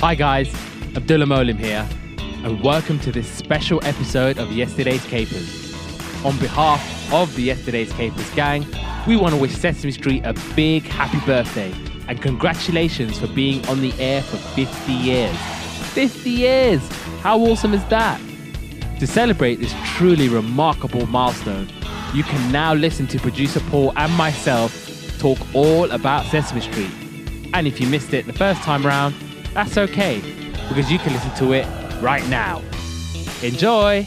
Hi guys, Abdullah Molim here, and welcome to this special episode of Yesterday's Capers. On behalf of the Yesterday's Capers gang, we want to wish Sesame Street a big happy birthday and congratulations for being on the air for 50 years. 50 years! How awesome is that? To celebrate this truly remarkable milestone, you can now listen to producer Paul and myself talk all about Sesame Street. And if you missed it the first time round, that's okay, because you can listen to it right now. Enjoy!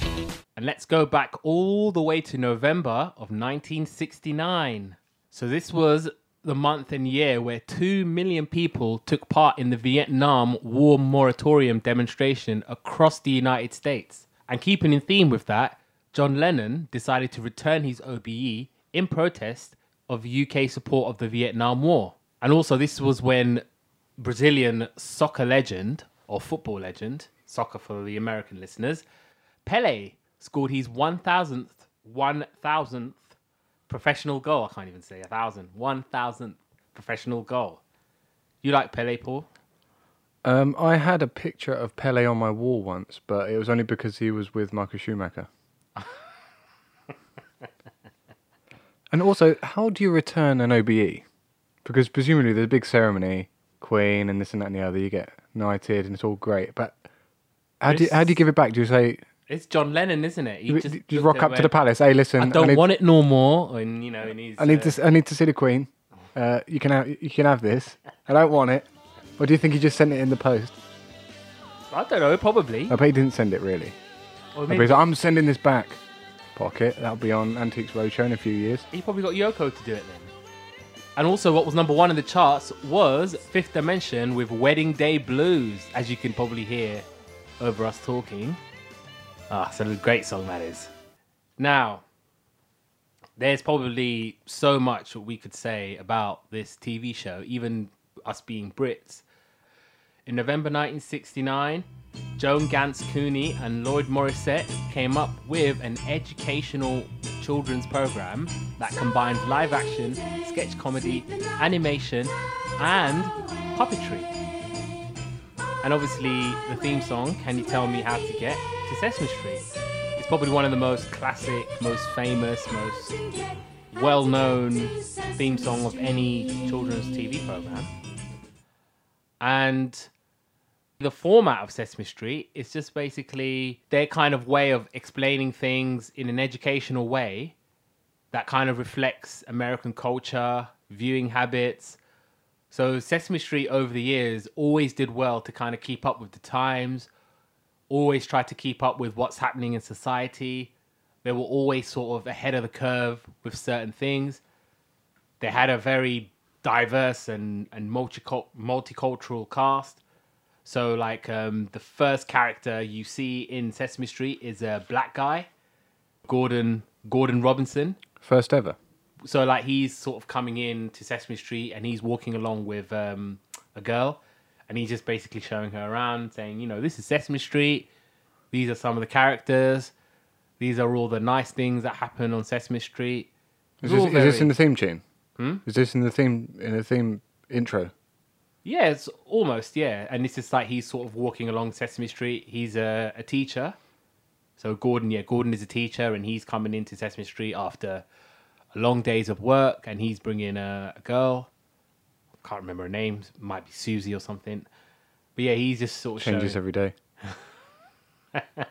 And let's go back all the way to November of 1969. So, this was the month and year where 2 million people took part in the Vietnam War moratorium demonstration across the United States. And keeping in theme with that, John Lennon decided to return his OBE in protest of UK support of the Vietnam War. And also, this was when Brazilian soccer legend, or football legend, soccer for the American listeners, Pele scored his 1000th, 1000th professional goal. I can't even say a thousand, 1000th professional goal. You like Pele, Paul? Um, I had a picture of Pele on my wall once, but it was only because he was with Michael Schumacher. and also, how do you return an OBE? Because presumably there's a big ceremony, Queen and this and that and the other. You get knighted and it's all great, but how do you, how do you give it back? Do you say It's John Lennon, isn't it? He you just, rock up to the palace? Hey, listen, I don't need, want it no more. And you know, and he's, I need uh, to I need to see the Queen. Uh, you can have you can have this. I don't want it. Or do you think he just sent it in the post? I don't know, probably. I bet he didn't send it really. Or I maybe like, I'm sending this back. Pocket. That'll be on Antiques Roadshow in a few years. he probably got Yoko to do it then. And also, what was number one in the charts was Fifth Dimension with Wedding Day Blues, as you can probably hear over us talking. Ah, so a great song that is. Now, there's probably so much we could say about this TV show, even us being Brits. In November 1969, Joan Gans Cooney and Lloyd Morrisett came up with an educational children's program that combined live action, sketch comedy, animation, and puppetry. And obviously, the theme song, Can You Tell Me How to Get to Sesame Street? It's probably one of the most classic, most famous, most well known theme song of any children's TV program. And the format of Sesame Street is just basically their kind of way of explaining things in an educational way that kind of reflects American culture, viewing habits. So Sesame Street over the years always did well to kind of keep up with the times, always try to keep up with what's happening in society. They were always sort of ahead of the curve with certain things. They had a very diverse and, and multicul- multicultural cast. So, like, um, the first character you see in Sesame Street is a black guy, Gordon Gordon Robinson. First ever. So, like, he's sort of coming in to Sesame Street and he's walking along with um, a girl, and he's just basically showing her around, saying, you know, this is Sesame Street. These are some of the characters. These are all the nice things that happen on Sesame Street. Is this, is this in the theme tune? Hmm? Is this in the theme in the theme intro? Yeah, it's almost yeah, and this is like he's sort of walking along Sesame Street. He's a, a teacher, so Gordon, yeah, Gordon is a teacher, and he's coming into Sesame Street after long days of work, and he's bringing a, a girl. Can't remember her name. Might be Susie or something. But yeah, he's just sort of Changes showing. every day.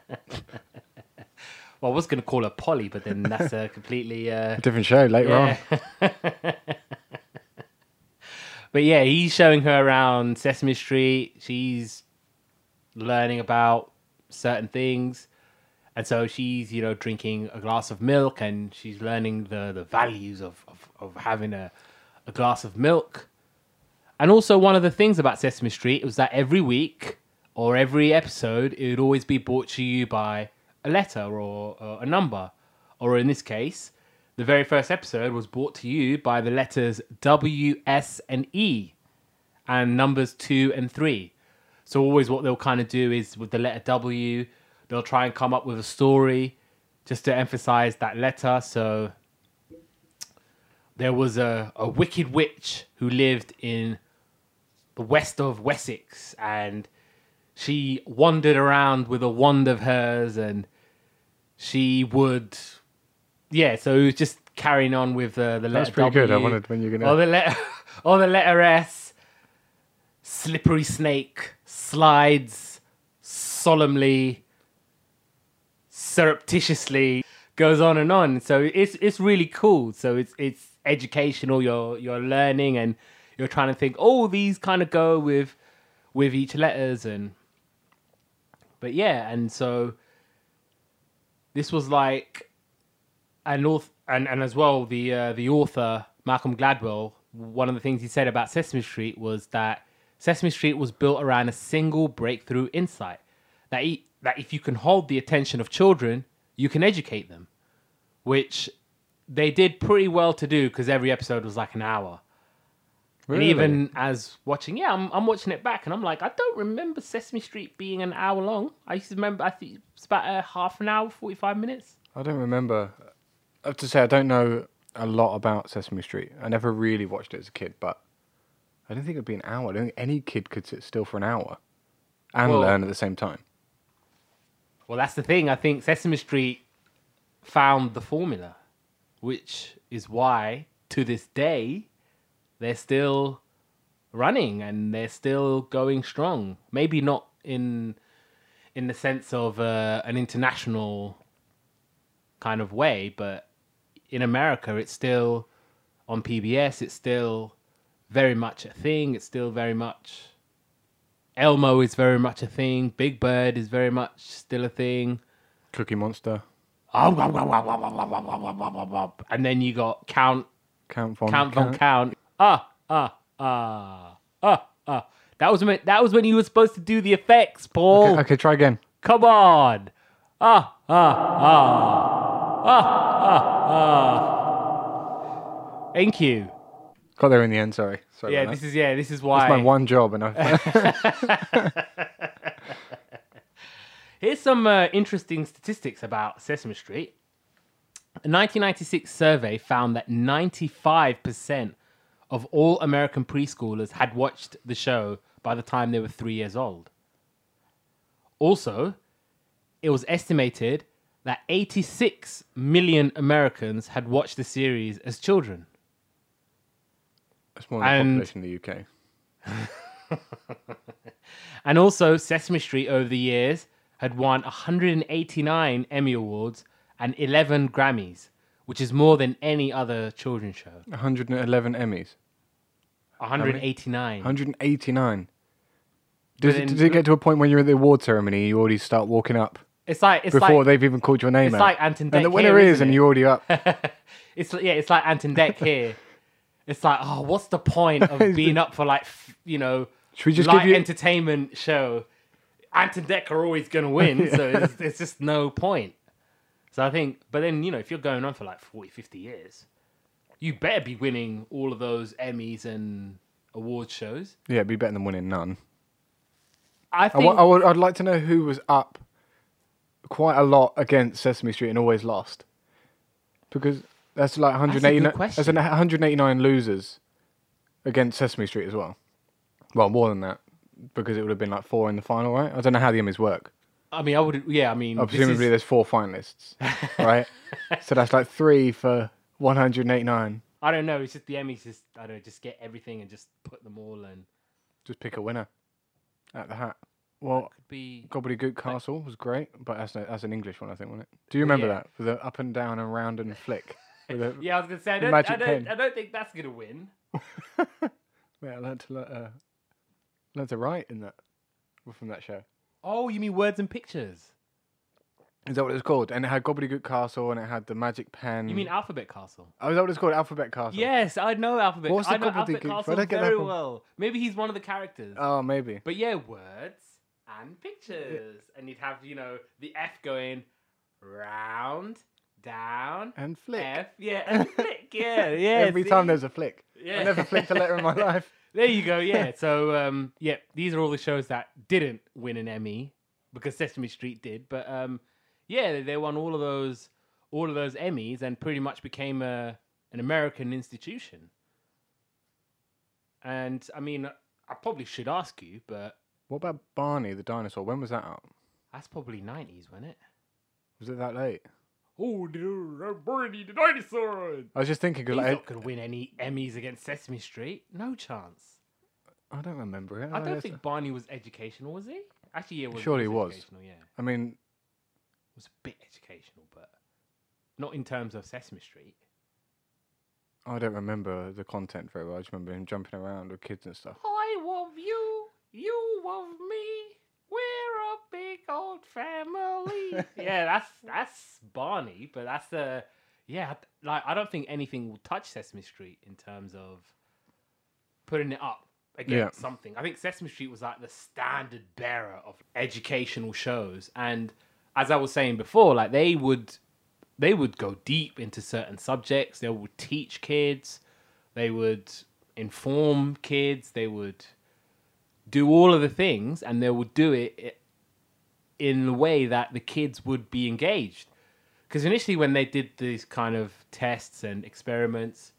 Well, I was going to call her Polly, but then that's a completely. Uh, A different show later on. But yeah, he's showing her around Sesame Street. She's learning about certain things. And so she's, you know, drinking a glass of milk and she's learning the, the values of, of, of having a, a glass of milk. And also, one of the things about Sesame Street was that every week or every episode, it would always be brought to you by a letter or, or a number. Or in this case, the very first episode was brought to you by the letters W, S, and E, and numbers two and three. So always what they'll kind of do is with the letter W, they'll try and come up with a story just to emphasize that letter. So there was a, a wicked witch who lived in the west of Wessex, and she wandered around with a wand of hers, and she would, yeah. So it was just carrying on with uh, the letter That's pretty good. I W, wondered when you're or gonna. the letter, or the letter S. Slippery snake slides solemnly, surreptitiously, goes on and on. So it's it's really cool. So it's it's educational. You're you're learning and you're trying to think. Oh, these kind of go with with each letters and. But yeah, and so this was like an author, and and as well the uh, the author Malcolm Gladwell. One of the things he said about Sesame Street was that Sesame Street was built around a single breakthrough insight that he, that if you can hold the attention of children, you can educate them, which they did pretty well to do because every episode was like an hour. Really? And even as watching, yeah, I'm, I'm watching it back and I'm like, I don't remember Sesame Street being an hour long. I used to remember, I think it's about a half an hour, 45 minutes. I don't remember. I have to say, I don't know a lot about Sesame Street. I never really watched it as a kid, but I don't think it'd be an hour. I don't think any kid could sit still for an hour and Well- learn at the same time. Well, that's the thing. I think Sesame Street found the formula, which is why to this day they're still running and they're still going strong. Maybe not in in the sense of uh, an international kind of way, but in America, it's still on PBS. It's still very much a thing. It's still very much Elmo is very much a thing. Big Bird is very much still a thing. Cookie Monster, And then you got Count Count Von Count Von Count. Ah ah ah ah ah. That was when that was when you were supposed to do the effects, Paul. Okay, okay, try again. Come on. Ah ah ah ah. Thank you. Got there in the end. Sorry. Sorry. Yeah, this that. is yeah, this is why. my one job, and I. Here's some uh, interesting statistics about Sesame Street. A 1996 survey found that 95% of all American preschoolers had watched the show by the time they were three years old. Also, it was estimated that 86 million Americans had watched the series as children. That's more than the population in the UK. And also, Sesame Street over the years had won 189 Emmy Awards and 11 Grammys, which is more than any other children's show. 111 Emmys. 189. 189. Does it, then- does it get to a point when you're at the award ceremony, you already start walking up It's like it's before like they've even called your name it's out? like Ant and Dec and the winner here, is, and you're already up. it's yeah, it's like Ant and Dec here. It's like, oh, what's the point of being up for like, you know, Should we just light give you? entertainment show? Ant and Dec are always going to win, so it's, it's just no point. So I think, but then you know, if you're going on for like 40, 50 years, you better be winning all of those Emmys and award shows. Yeah, it'd be better than winning none. I think I would, I'd like to know who was up quite a lot against Sesame Street and always lost. Because that's like a good 189. question. There's an 189 losers against Sesame Street as well. Well, more than that, because it would have been like four in the final, right? I don't know how the Emmys work. I mean, I would. Yeah, I mean, Oh, presumably is- there's four finalists, right? so that's like three for 189. I don't know. It's just the Emmys. Just I don't know. Just get everything and just put them all and Just pick a winner at the hat. Well, could be. Gobbledygook Castle was great, but that's, a, that's an English one, I think, wasn't it? Do you remember Yeah. that? With the up and down and round and flick? Yeah, I was gonna say I don't. magic I don't. pen. I don't think that's gonna win. Yeah, I learned to, le- uh, learned to write in that from that show. Oh, you mean words and pictures? Is that what it was called? And it had Gobbledygook Castle and it had the magic pen. You mean Alphabet Castle? Oh, is that what it's called? Alphabet Castle? Yes, I know Alphabet. What's the I know Alphabet? Castle I very well. Maybe he's one of the characters. Oh, maybe. But yeah, words and pictures, and you'd have you know the F going round, down, And flick. F, yeah, and flick, yeah, yeah. Every time see? there's a flick. yeah. I never flicked a letter in my life. There you go. Yeah. So um, yeah, these are all the shows that didn't win an Emmy because Sesame Street did. But um, yeah, they won all of those all of those Emmys and pretty much became a an American institution. And I mean, I probably should ask you, but What about Barney the dinosaur? When was that out? That's probably nineties, wasn't it? Was it that late? Oh, dude, Barney the dinosaur. I was just thinking, He's cause like, not gonna win any Emmys against Sesame Street. No chance. I don't remember it. I don't guess- think Barney was educational, was he? Actually, yeah, it was, Surely it he was. educational. Yeah, I mean, it was a bit educational, but not in terms of Sesame Street. I don't remember the content very well. I just remember him jumping around with kids and stuff. Oh, I love you, you love me. We're a family. yeah, that's that's Barney, but that's the yeah. Like I don't think anything will touch Sesame Street in terms of putting it up against Yeah. something. I think Sesame Street was like the standard bearer of educational shows, and as I was saying before, like they would they would go deep into certain subjects. They would teach kids. They would inform kids. They would do all of the things, and they would do it in the way that the kids would be engaged. Because initially, when they did these kind of tests and experiments,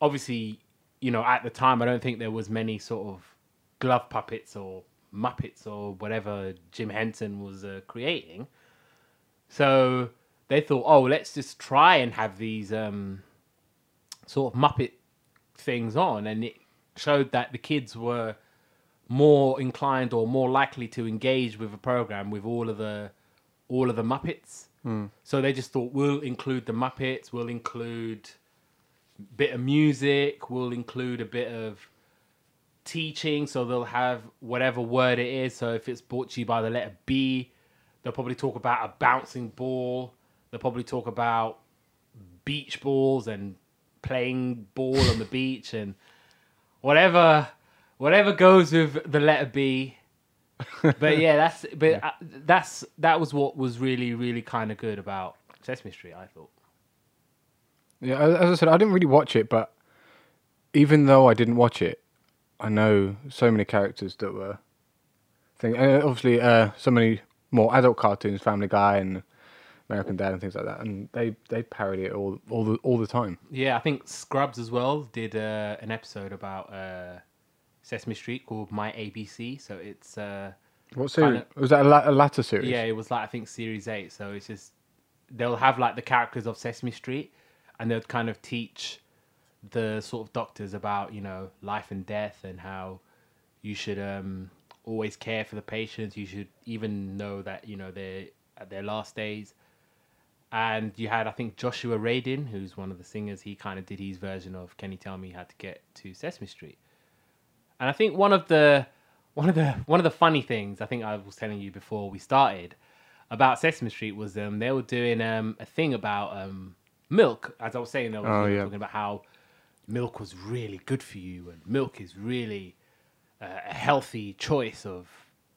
obviously, you know, at the time, I don't think there was many sort of glove puppets or Muppets or whatever Jim Henson was uh, creating. So they thought, oh, let's just try and have these um, sort of Muppet things on, and it showed that the kids were more inclined or more likely to engage with a program with all of the all of the Muppets. Hmm. So they just thought we'll include the Muppets, we'll include a bit of music, we'll include a bit of teaching. So they'll have whatever word it is. So if it's brought to you by the letter B, they'll probably talk about a bouncing ball. They'll probably talk about beach balls and playing ball on the beach and whatever whatever goes with the letter B. But yeah, that's but uh, that's that was what was really really kind of good about Sesame Street. I thought. Yeah, as as I said, I didn't really watch it, but even though I didn't watch it, I know so many characters that were. Thing, and obviously, uh, so many more adult cartoons, Family Guy and American Dad and things like that, and they they parody it all all the all the time. Yeah, I think Scrubs as well did uh, an episode about uh, Sesame Street called My ABC. So it's uh, What series Kinda- was that? A, la- a latter series? yeah, it was like I think series eight. So it's just they'll have like the characters of Sesame Street, and they'll kind of teach the sort of doctors about you know life and death and how you should um, always care for the patients. You should even know that you know they're at their last days. And you had, I think, Joshua Radin, who's one of the singers. He kind of did his version of "Can you tell me how to get to Sesame Street?" And I think one of the one of the one of the funny things I think I was telling you before we started about Sesame Street was um, they were doing um, a thing about um, milk. As I was saying, they were Oh, yeah. talking about how milk was really good for you and milk is really uh, a healthy choice of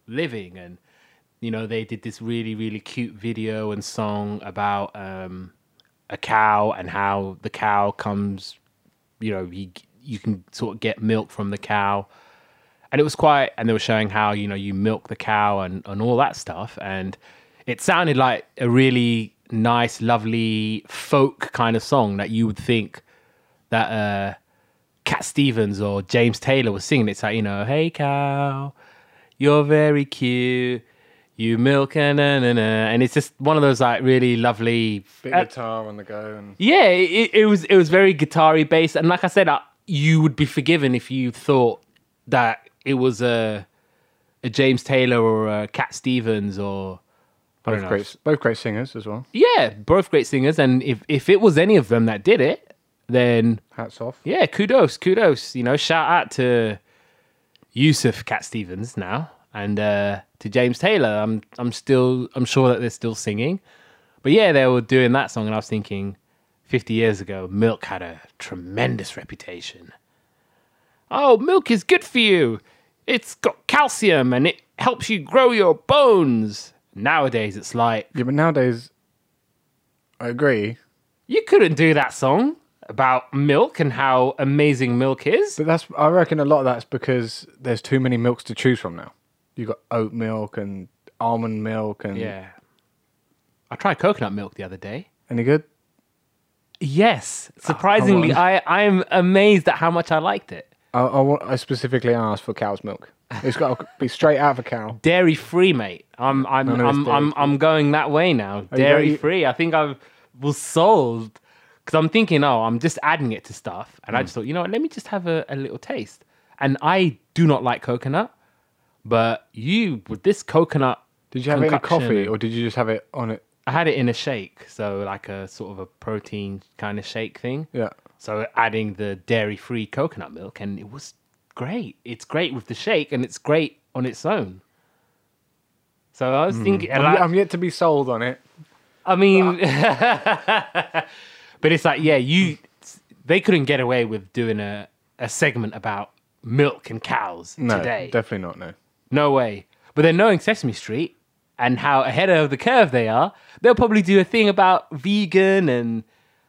living and you know they did this really really cute video and song about um, a cow and how the cow comes you know you, you can sort of get milk from the cow. And it was quite and they were showing how you know you milk the cow and, and all that stuff. And it sounded like a really nice lovely folk kind of song that you would think that uh cat stevens or james taylor was singing. It's like you know hey cow you're very cute. You milk and na, na, na. and it's just one of those like really lovely Bit uh, guitar on the go, and yeah, it, it was it was very guitar-y based, and like I said, uh, you would be forgiven if you thought that it was a a James Taylor or a Cat Stevens or both know. great, both great singers as well. Yeah, both great singers, and if if it was any of them that did it, then Hats off. yeah, kudos, kudos. You know, shout out to Yusuf Cat Stevens now, and uh, to James Taylor. I'm I'm still I'm sure that they're still singing, but yeah, they were doing that song, and I was thinking, 50 years ago, milk had a tremendous reputation. Oh, milk is good for you. It's got calcium and it helps you grow your bones. Nowadays, it's like Yeah, but nowadays, I agree. you couldn't do that song about milk and how amazing milk is. But that's I reckon a lot of that's because there's too many milks to choose from now. You've got oat milk and almond milk and Yeah. I tried coconut milk the other day. Any good? Yes. Surprisingly, on. I, I'm amazed at how much I liked it. I, I, wa- I specifically asked for cow's milk. It's got to be straight out of a cow. dairy free, mate. I'm I'm I'm I'm, I'm going that way now. you Dairy going- free. I think I was sold because I'm thinking, oh, I'm just adding it to stuff, and I Hmm. just thought, you know what, let me just have a, a little taste. And I do not like coconut, but you with this coconut. Did you have it in a coffee or did you just have it on it? I had it in a shake, so like a sort of a protein kind of shake thing. Yeah. So adding the dairy-free coconut milk, and it was great. It's great with the shake, and it's great on its own. So I was hmm. thinking, I'm, like- I'm yet to be sold on it. I mean, but it's like, yeah, you. They couldn't get away with doing a a segment about milk and cows No, today. definitely not. No. No way. But then knowing Sesame Street and how ahead of the curve they are, they'll probably do a thing about vegan and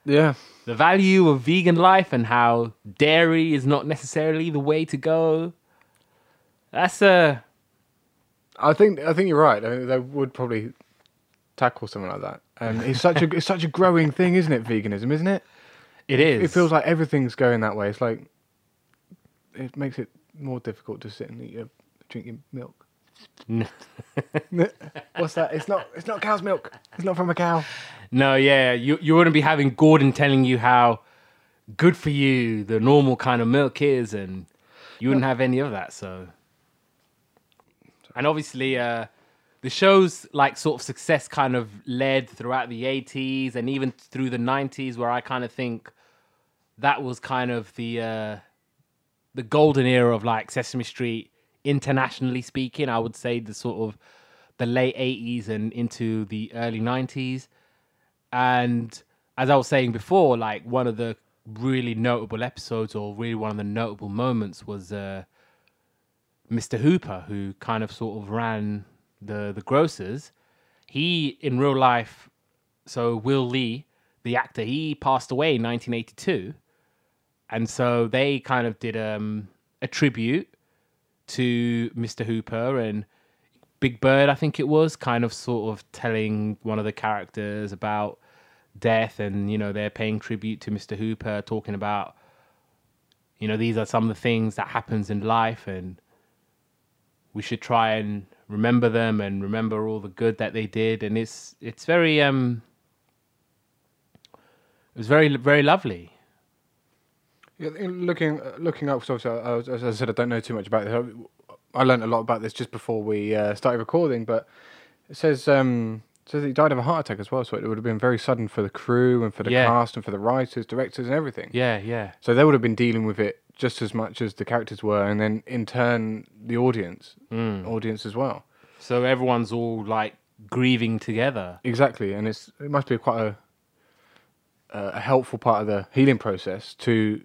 Yeah. the value of vegan life and how dairy is not necessarily the way to go. That's a I think I think you're right. I think they would probably tackle something like that. And it's such a it's such a growing thing, isn't it? Veganism, isn't it? it is. It feels like everything's going that way. It's like it makes it more difficult to sit and eat your drink your milk. What's that? It's not it's not cow's milk. It's not from a cow. No, yeah, you you wouldn't be having Gordon telling you how good for you the normal kind of milk is, and you wouldn't have any of that. So, and obviously, uh, the show's like sort of success kind of led throughout the '80s and even through the '90s, where I kind of think that was kind of the uh, the golden era of like Sesame Street internationally speaking. I would say the sort of the late '80s and into the early '90s. And as I was saying before, like one of the really notable episodes, or really one of the notable moments, was uh, Mr. Hooper, who kind of sort of ran the the grocers. He in real life, so Will Lee, the actor, he passed away in 1982, and so they kind of did um, a tribute to Mr. Hooper and Big Bird, I think it was, kind of sort of telling one of the characters about death and, you know, they're paying tribute to Mr. Hooper, talking about, you know, these are some of the things that happens in life and we should try and remember them and remember all the good that they did and it's it's very um it was very very lovely. Yeah, looking looking up, so obviously, I, as I said, I don't know too much about this. I learned a lot about this just before we uh, started recording, but it says um, it says he died of a heart attack as well. So it would have been very sudden for the crew and for the Yeah. cast and for the writers, directors, and everything. Yeah, yeah. So they would have been dealing with it just as much as the characters were, and then in turn the audience, audience as well. So everyone's all like grieving together. Exactly, and it's it must be quite a a helpful part of the healing process to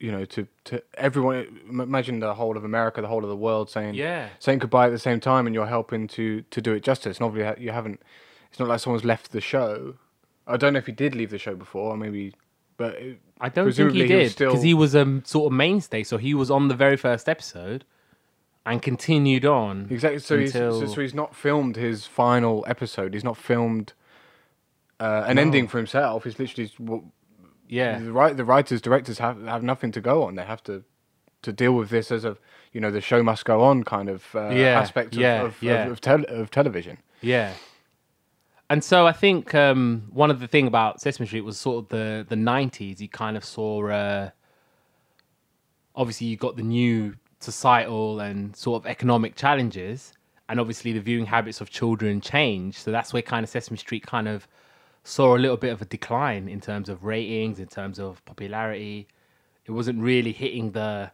you know to to everyone. Imagine the whole of America, the whole of the world saying Yeah. saying goodbye at the same time, and you're helping to to do it justice. And obviously, you haven't. It's not like someone's left the show. I don't know if he did leave the show before, or maybe, but it, I don't think he did because he was a um, sort of mainstay. So he was on the very first episode and continued on. Exactly. So, he's, so, so he's not filmed his final episode. He's not filmed uh, an ending for himself. He's literally Yeah, the right. The writers, directors have have nothing to go on. They have to to deal with this as a you know the show must go on kind of uh, Yeah, aspect of yeah, of, yeah. of, of, of television. yeah. And so I think um, one of the thing about Sesame Street was sort of the the nineties. You kind of saw. Uh, obviously, you got the new societal and sort of economic challenges, and obviously the viewing habits of children change. So that's where kind of Sesame Street kind of saw a little bit of a decline in terms of ratings, in terms of popularity. It wasn't really hitting the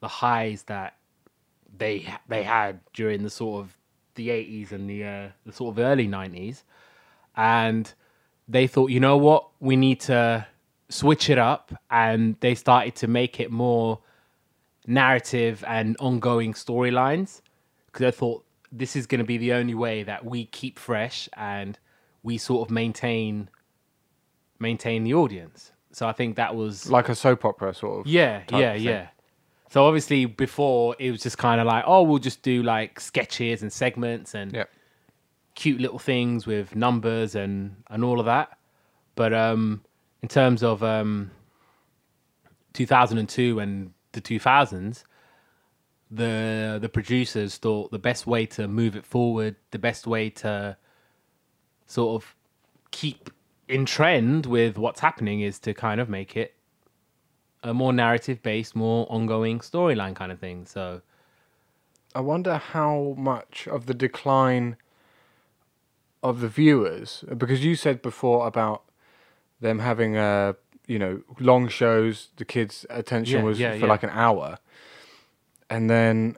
the highs that they they had during the sort of the 80s and the uh, the sort of early 90s and they thought you know what? We need to switch it up. And they started to make it more narrative and ongoing storylines. Because I thought this is going to be the only way that we keep fresh and we sort of maintain maintain the audience so I think that was Like a soap opera sort of. yeah, yeah, thing. yeah. So obviously before it was just kind of like, oh, we'll just do like sketches and segments and Yeah. cute little things with numbers and and all of that. But um in terms of um 2002 and the 2000s, the the producers thought the best way to move it forward, the best way to sort of keep in trend with what's happening is to kind of make it a more narrative based, more ongoing storyline kind of thing. So I wonder how much of the decline of the viewers, because you said before about them having uh, you know long shows, the kids' attention Yeah, was yeah, for yeah. like an hour, and then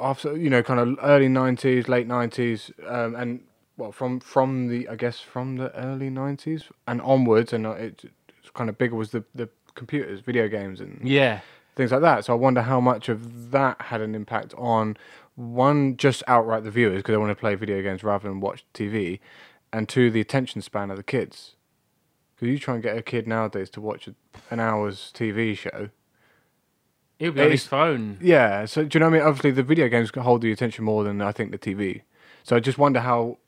after you know kind of early nineties, late nineties, um, and well from from the I guess from the early nineties and onwards, and it, it's kind of bigger was the the computers, video games, and yeah, things like that. So I wonder how much of that had an impact on one, just outright the viewers because they want to play video games rather than watch TV, and two, the attention span of the kids. Because you try and get a kid nowadays to watch an hour's TV show. It'll be on his phone. Yeah, so do you know what I mean? Obviously, the video games can hold the attention more than I think the TV. So I just wonder how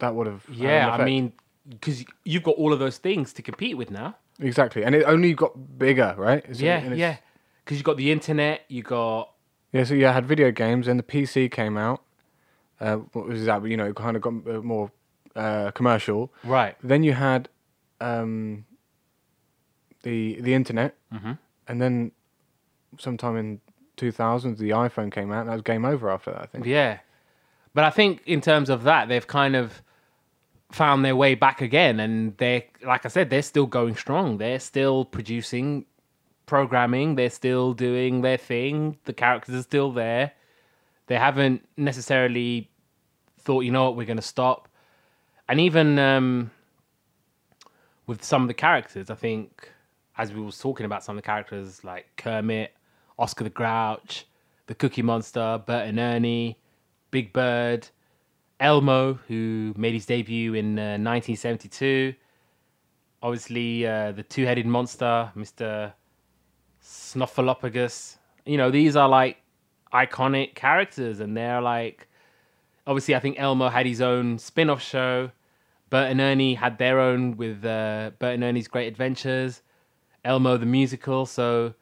that would have. Yeah, I mean, because you've got all of those things to compete with now. exactly, and it only got bigger, right? It's- Yeah, it's- yeah. Because you got the internet, you got Yeah, so yeah, I had video games, and the PC came out. Uh, what was that? You know, it kind of got uh, more uh, commercial. right. Then you had um, the the internet, Mhm. and then sometime in 2000, the iPhone came out, and that was game over after that. I think. Yeah. But I think in terms of that, they've kind of found their way back again. And they're, like I said, they're still going strong. They're still producing programming. They're still doing their thing. The characters are still there. They haven't necessarily thought, you know what, we're going to stop. And even um, with some of the characters, I think, as we was talking about some of the characters like Kermit, Oscar the Grouch, the Cookie Monster, Bert and Ernie, Big Bird, Elmo, who made his debut in uh, 1972. Obviously, uh, the two-headed monster, Mr. Snuffleupagus. You know, these are like iconic characters, and they're like, obviously, I think Elmo had his own spin-off show. Bert and Ernie had their own with uh, Bert and Ernie's Great Adventures. Elmo the musical, so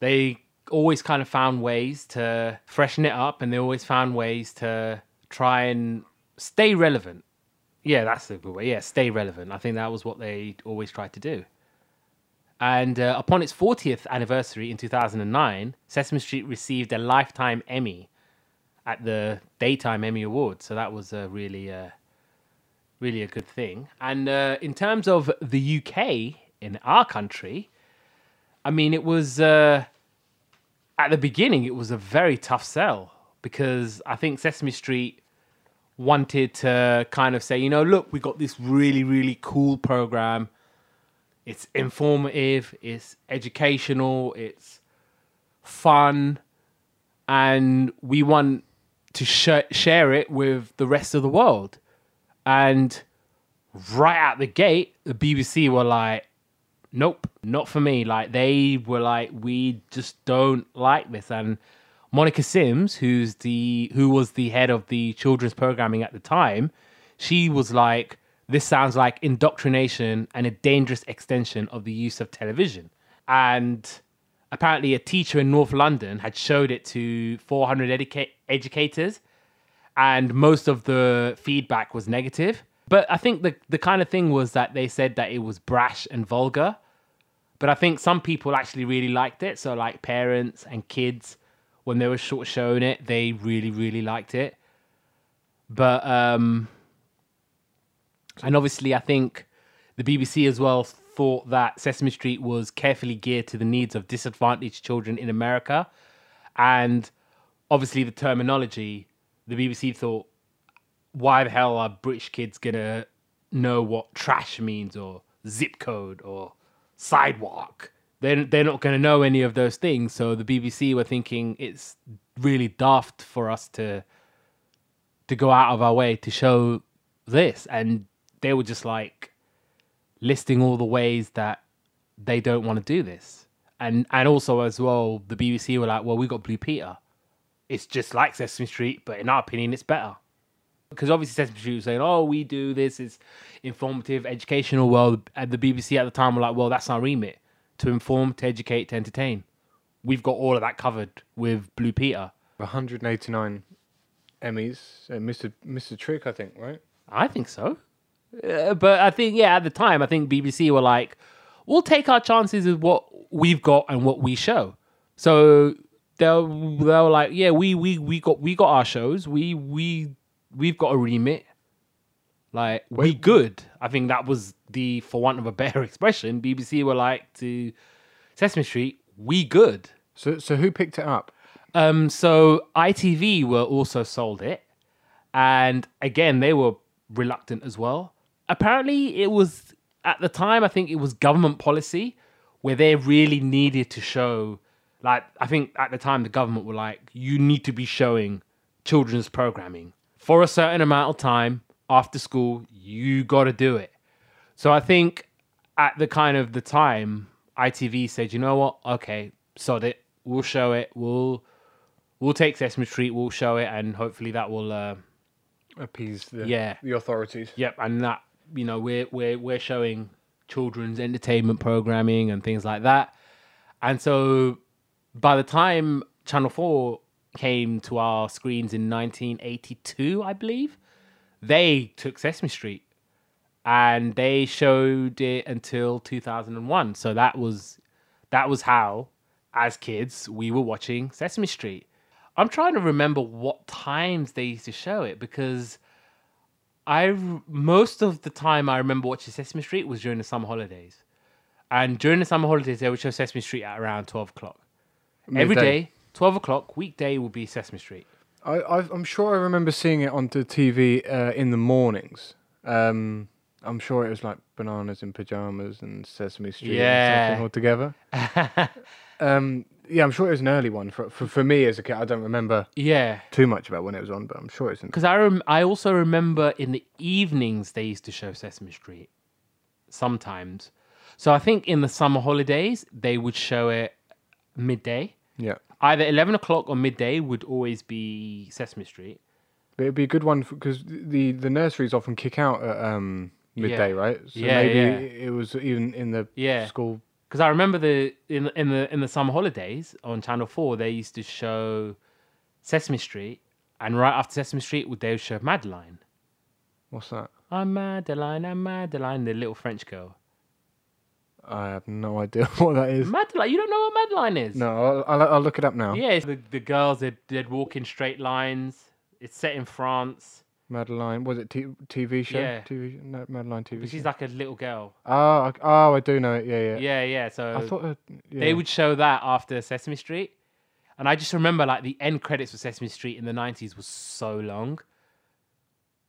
they always kind of found ways to freshen it up and they always found ways to try and stay relevant. Yeah, that's the good way. Yeah, stay relevant. I think that was what they always tried to do. And uh, upon its 40th anniversary in 2009, Sesame Street received a Lifetime Emmy at the Daytime Emmy Awards. So that was a really, uh, really a good thing. And uh, in terms of the UK in our country, I mean, it was uh, at the beginning, it was a very tough sell because I think Sesame Street wanted to kind of say, you know, look, we got this really, really cool program. It's informative, it's educational, it's fun, and we want to sh- share it with the rest of the world. And right out the gate, the BBC were like, nope, not for me. Like they were like, we just don't like this. And Monica Sims, who's the who was the head of the children's programming at the time, she was like, this sounds like indoctrination and a dangerous extension of the use of television. And apparently, a teacher in North London had showed it to 400 educa- educators, and most of the feedback was negative. But I think the the kind of thing was that they said that it was brash and vulgar. But I think some people actually really liked it. So like parents and kids, when they were sort of showing it, they really really liked it. But um, and obviously I think the BBC as well thought that Sesame Street was carefully geared to the needs of disadvantaged children in America, and obviously the terminology, the BBC thought why the hell are British kids gonna know what trash means or zip code or sidewalk? They're, they're not gonna know any of those things. So the BBC were thinking it's really daft for us to to go out of our way to show this, and they were just like listing all the ways that they don't want to do this, and and also as well the BBC were like, well, we got Blue Peter. It's just like Sesame Street, but in our opinion, it's better because obviously Sesame Street was saying, "Oh, we do this. It's informative, educational." Well, and the BBC at the time were like, "Well, that's our remit: to inform, to educate, to entertain." we've got all of that covered with Blue Peter. 189 Emmys. Uh, Mr. Mr. Trick, I think, right? I think so. Uh, but I think, yeah, at the time, I think BBC were like, we'll take our chances with what we've got and what we show. So they were, they were like, yeah, we, we, we got we got our shows. We we we've got a remit. Like we good. I think that was the, for want of a better expression, BBC were like to Sesame Street, we good. So, so who picked it up? Um, so ITV were also sold it, and again they were reluctant as well. Apparently, it was at the time. I think it was government policy where they really needed to show. Like I think at the time the government were like, you need to be showing children's programming for a certain amount of time after school. You got to do it. So I think at the kind of the time, ITV said, you know what? Okay, sod it. We'll show it. We'll we'll take Sesame Street. We'll show it, and hopefully that will. Uh, Appease the Yeah. the authorities. yep, and that you know we're we're we're showing children's entertainment programming and things like that. And so by the time Channel Four came to our screens in 1982, I believe, they took Sesame Street and they showed it until 2001. So that was that was how, as kids, we were watching Sesame Street. I'm trying to remember what times they used to show it because I most of the time I remember watching Sesame Street was during the summer holidays, and during the summer holidays they would show Sesame Street at around 12 o'clock every day. 12 o'clock weekday will be Sesame Street. I, I, I'm sure I remember seeing it on the TV uh, in the mornings. Um, I'm sure it was like bananas in pajamas and Sesame Street Yeah. and something all together. um, yeah, I'm sure it was an early one for, for for me as a kid. I don't remember Yeah, too much about when it was on, but I'm sure it's in. Because I rem- I also remember in the evenings they used to show Sesame Street sometimes. So I think in the summer holidays they would show it midday. Yeah, Either eleven o'clock or midday would always be Sesame Street. but it'd be a good one because the the nurseries often kick out at um, midday, Yeah. right? So Yeah, maybe yeah. it was even in the Yeah. school. Because I remember the in in the in the summer holidays on Channel Four they used to show Sesame Street, and right after Sesame Street would they would show Madeline. What's that? I'm Madeline, I'm Madeline, the little French girl. I have no idea what that is. Madeline, you don't know what Madeline is? No, I'll, I'll, I'll look it up now. Yeah, it's the, the girls they'd, they'd walk in straight lines. It's set in France. Madeline, was it t- TV show? Yeah. TV, no, Madeline TV. But she's show. like a little girl. Oh, I- oh, I do know it. Yeah, yeah. Yeah, yeah. So I thought uh, yeah. they would show that after Sesame Street. And I just remember like the end credits for Sesame Street in the 90s was so long.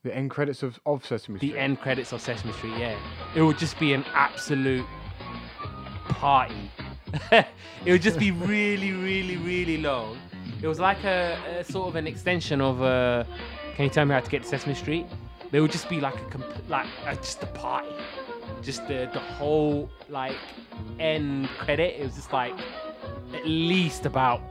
the end credits of, of Sesame Street. The end credits of Sesame Street, yeah. It would just be an absolute party. it would just be really, really, really long. It was like a, a sort of an extension of uh, Can you tell me how to get to Sesame Street? There would just be like a comp- like uh, just a party, just the the whole like end credit. It was just like at least about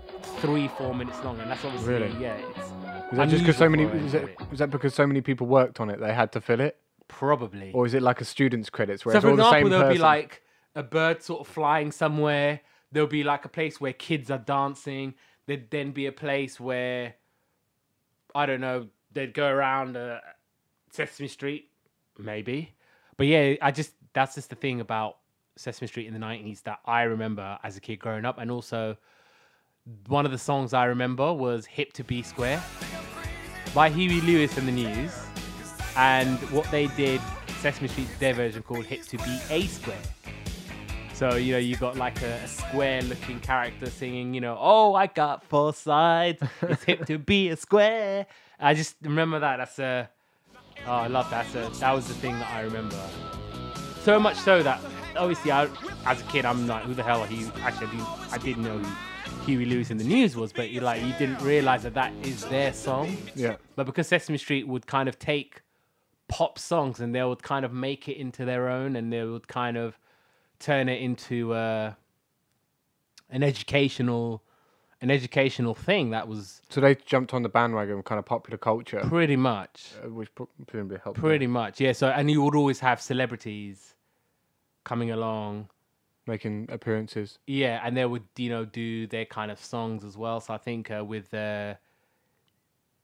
three four minutes long, and that's obviously Really? yeah. It's Is that just because so many? Is, an it, end that because so many people worked on it? They had to fill it, probably. or is it like a student's credits where So it's for all the example, same there'll be like a bird sort of flying somewhere. There'll be like a place where kids are dancing. There'd then be a place where I don't know. They'd go around uh, Sesame Street, maybe. But yeah, I just that's just the thing about Sesame Street in the nineties that I remember as a kid growing up, and also one of the songs I remember was "Hip to Be Square" by Huey Lewis and the News. And what they did, Sesame Street did their version called Hip to Be a Square. So, you know, you got like a, a square looking character singing, you know, oh, I got four sides. It's hip to be a square. I just remember that. That's a, oh, I love that. That's a, that was the thing that I remember. So much so that obviously, I, as a kid, I'm like, who the hell are you? Actually, I, do, I didn't know who Huey Lewis and the News was, but you like, you didn't realize that that is their song. yeah. But because Sesame Street would kind of take pop songs and they would kind of make it into their own and they would kind of turn it into uh, an educational an educational thing that was So they jumped on the bandwagon of kind of popular culture, pretty much uh, which pro- presumably helped. them. pretty much yeah so and you would always have celebrities coming along making appearances. Yeah, and they would you know do their kind of songs as well. So I think uh, with uh,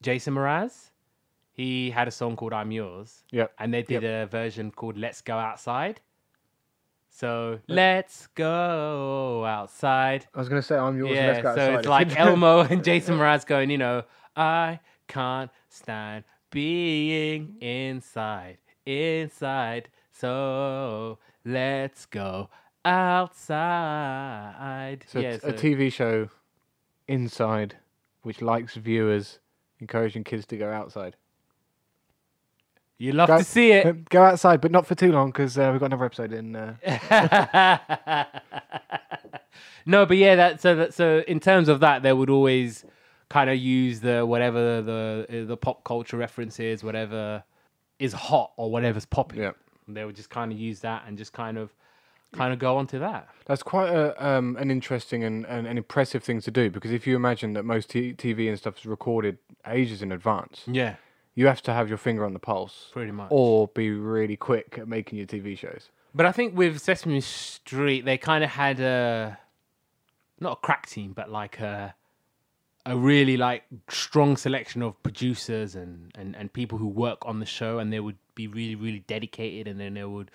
Jason Mraz, he had a song called "I'm Yours." Yep. and they did a version called "Let's Go Outside." So let's go outside. I was gonna say I'm yours. yeah, let's go so outside. it's like Elmo and Jason Mraz going, you know, I can't stand being inside, inside. So let's go outside. So yeah, it's so- a TV show inside, which likes viewers, encouraging kids to go outside. You love Go- to see it. Uh, Go outside, but not for too long because uh, we've got another episode in. Uh, no, but yeah, that so that so in terms of that, they would always kind of use the whatever the the pop culture references, whatever is hot or whatever's popping. yeah, They would just kind of use that and just kind of kind of go onto that. that's quite a um, an interesting and, and an impressive thing to do because if you imagine that most t- TV and stuff is recorded ages in advance, Yeah, you have to have your finger on the pulse, pretty much. or be really quick at making your TV shows. But I think with Sesame Street, they kind of had a not a crack team, but like a a really like strong selection of producers and, and and people who work on the show, and they would be really really dedicated, and then they would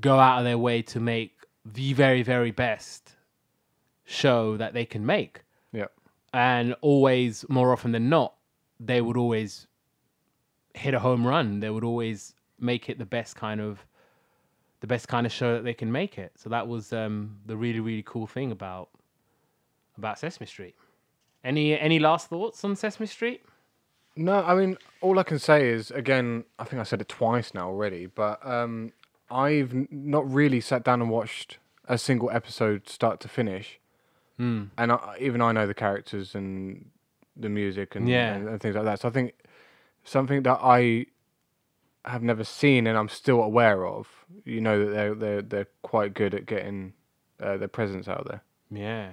go out of their way to make the very very best show that they can make, Yeah, and always more often than not, they would always hit a home run. They would always make it the best kind of the best kind of show that they can make it. So that was um, the really really cool thing about about Sesame Street. Any any last thoughts on Sesame Street? No, I mean, all I can say is again, I think I said it twice now already, but um, I've not really sat down and watched a single episode start to finish, Hmm. and I, even I know the characters and the music and, Yeah. and, and things like that. So I think something that I have never seen and I'm still aware of. You know that they're they're they're quite good at getting uh, their presence out there. Yeah,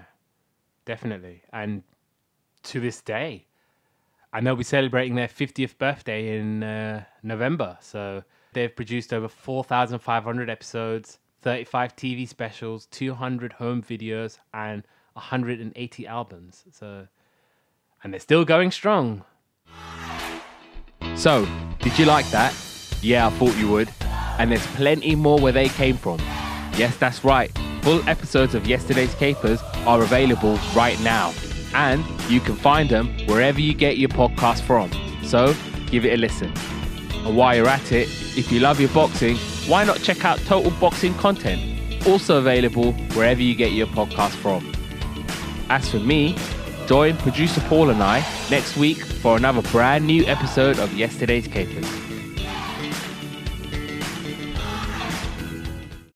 definitely. And to this day, and they'll be celebrating their 50th birthday in uh, November. So they've produced over 4,500 episodes, 35 TV specials, 200 home videos, and 180 albums. So, and they're still going strong. So, did you like that? Yeah, I thought you would. And there's plenty more where they came from. Yes, that's right. Full episodes of Yesterday's Capers are available right now. And you can find them wherever you get your podcast from. So, give it a listen. And while you're at it, if you love your boxing, why not check out Total Boxing content? Also available wherever you get your podcast from. As for me, join producer Paul and I next week for another brand new episode of Yesterday's Capers.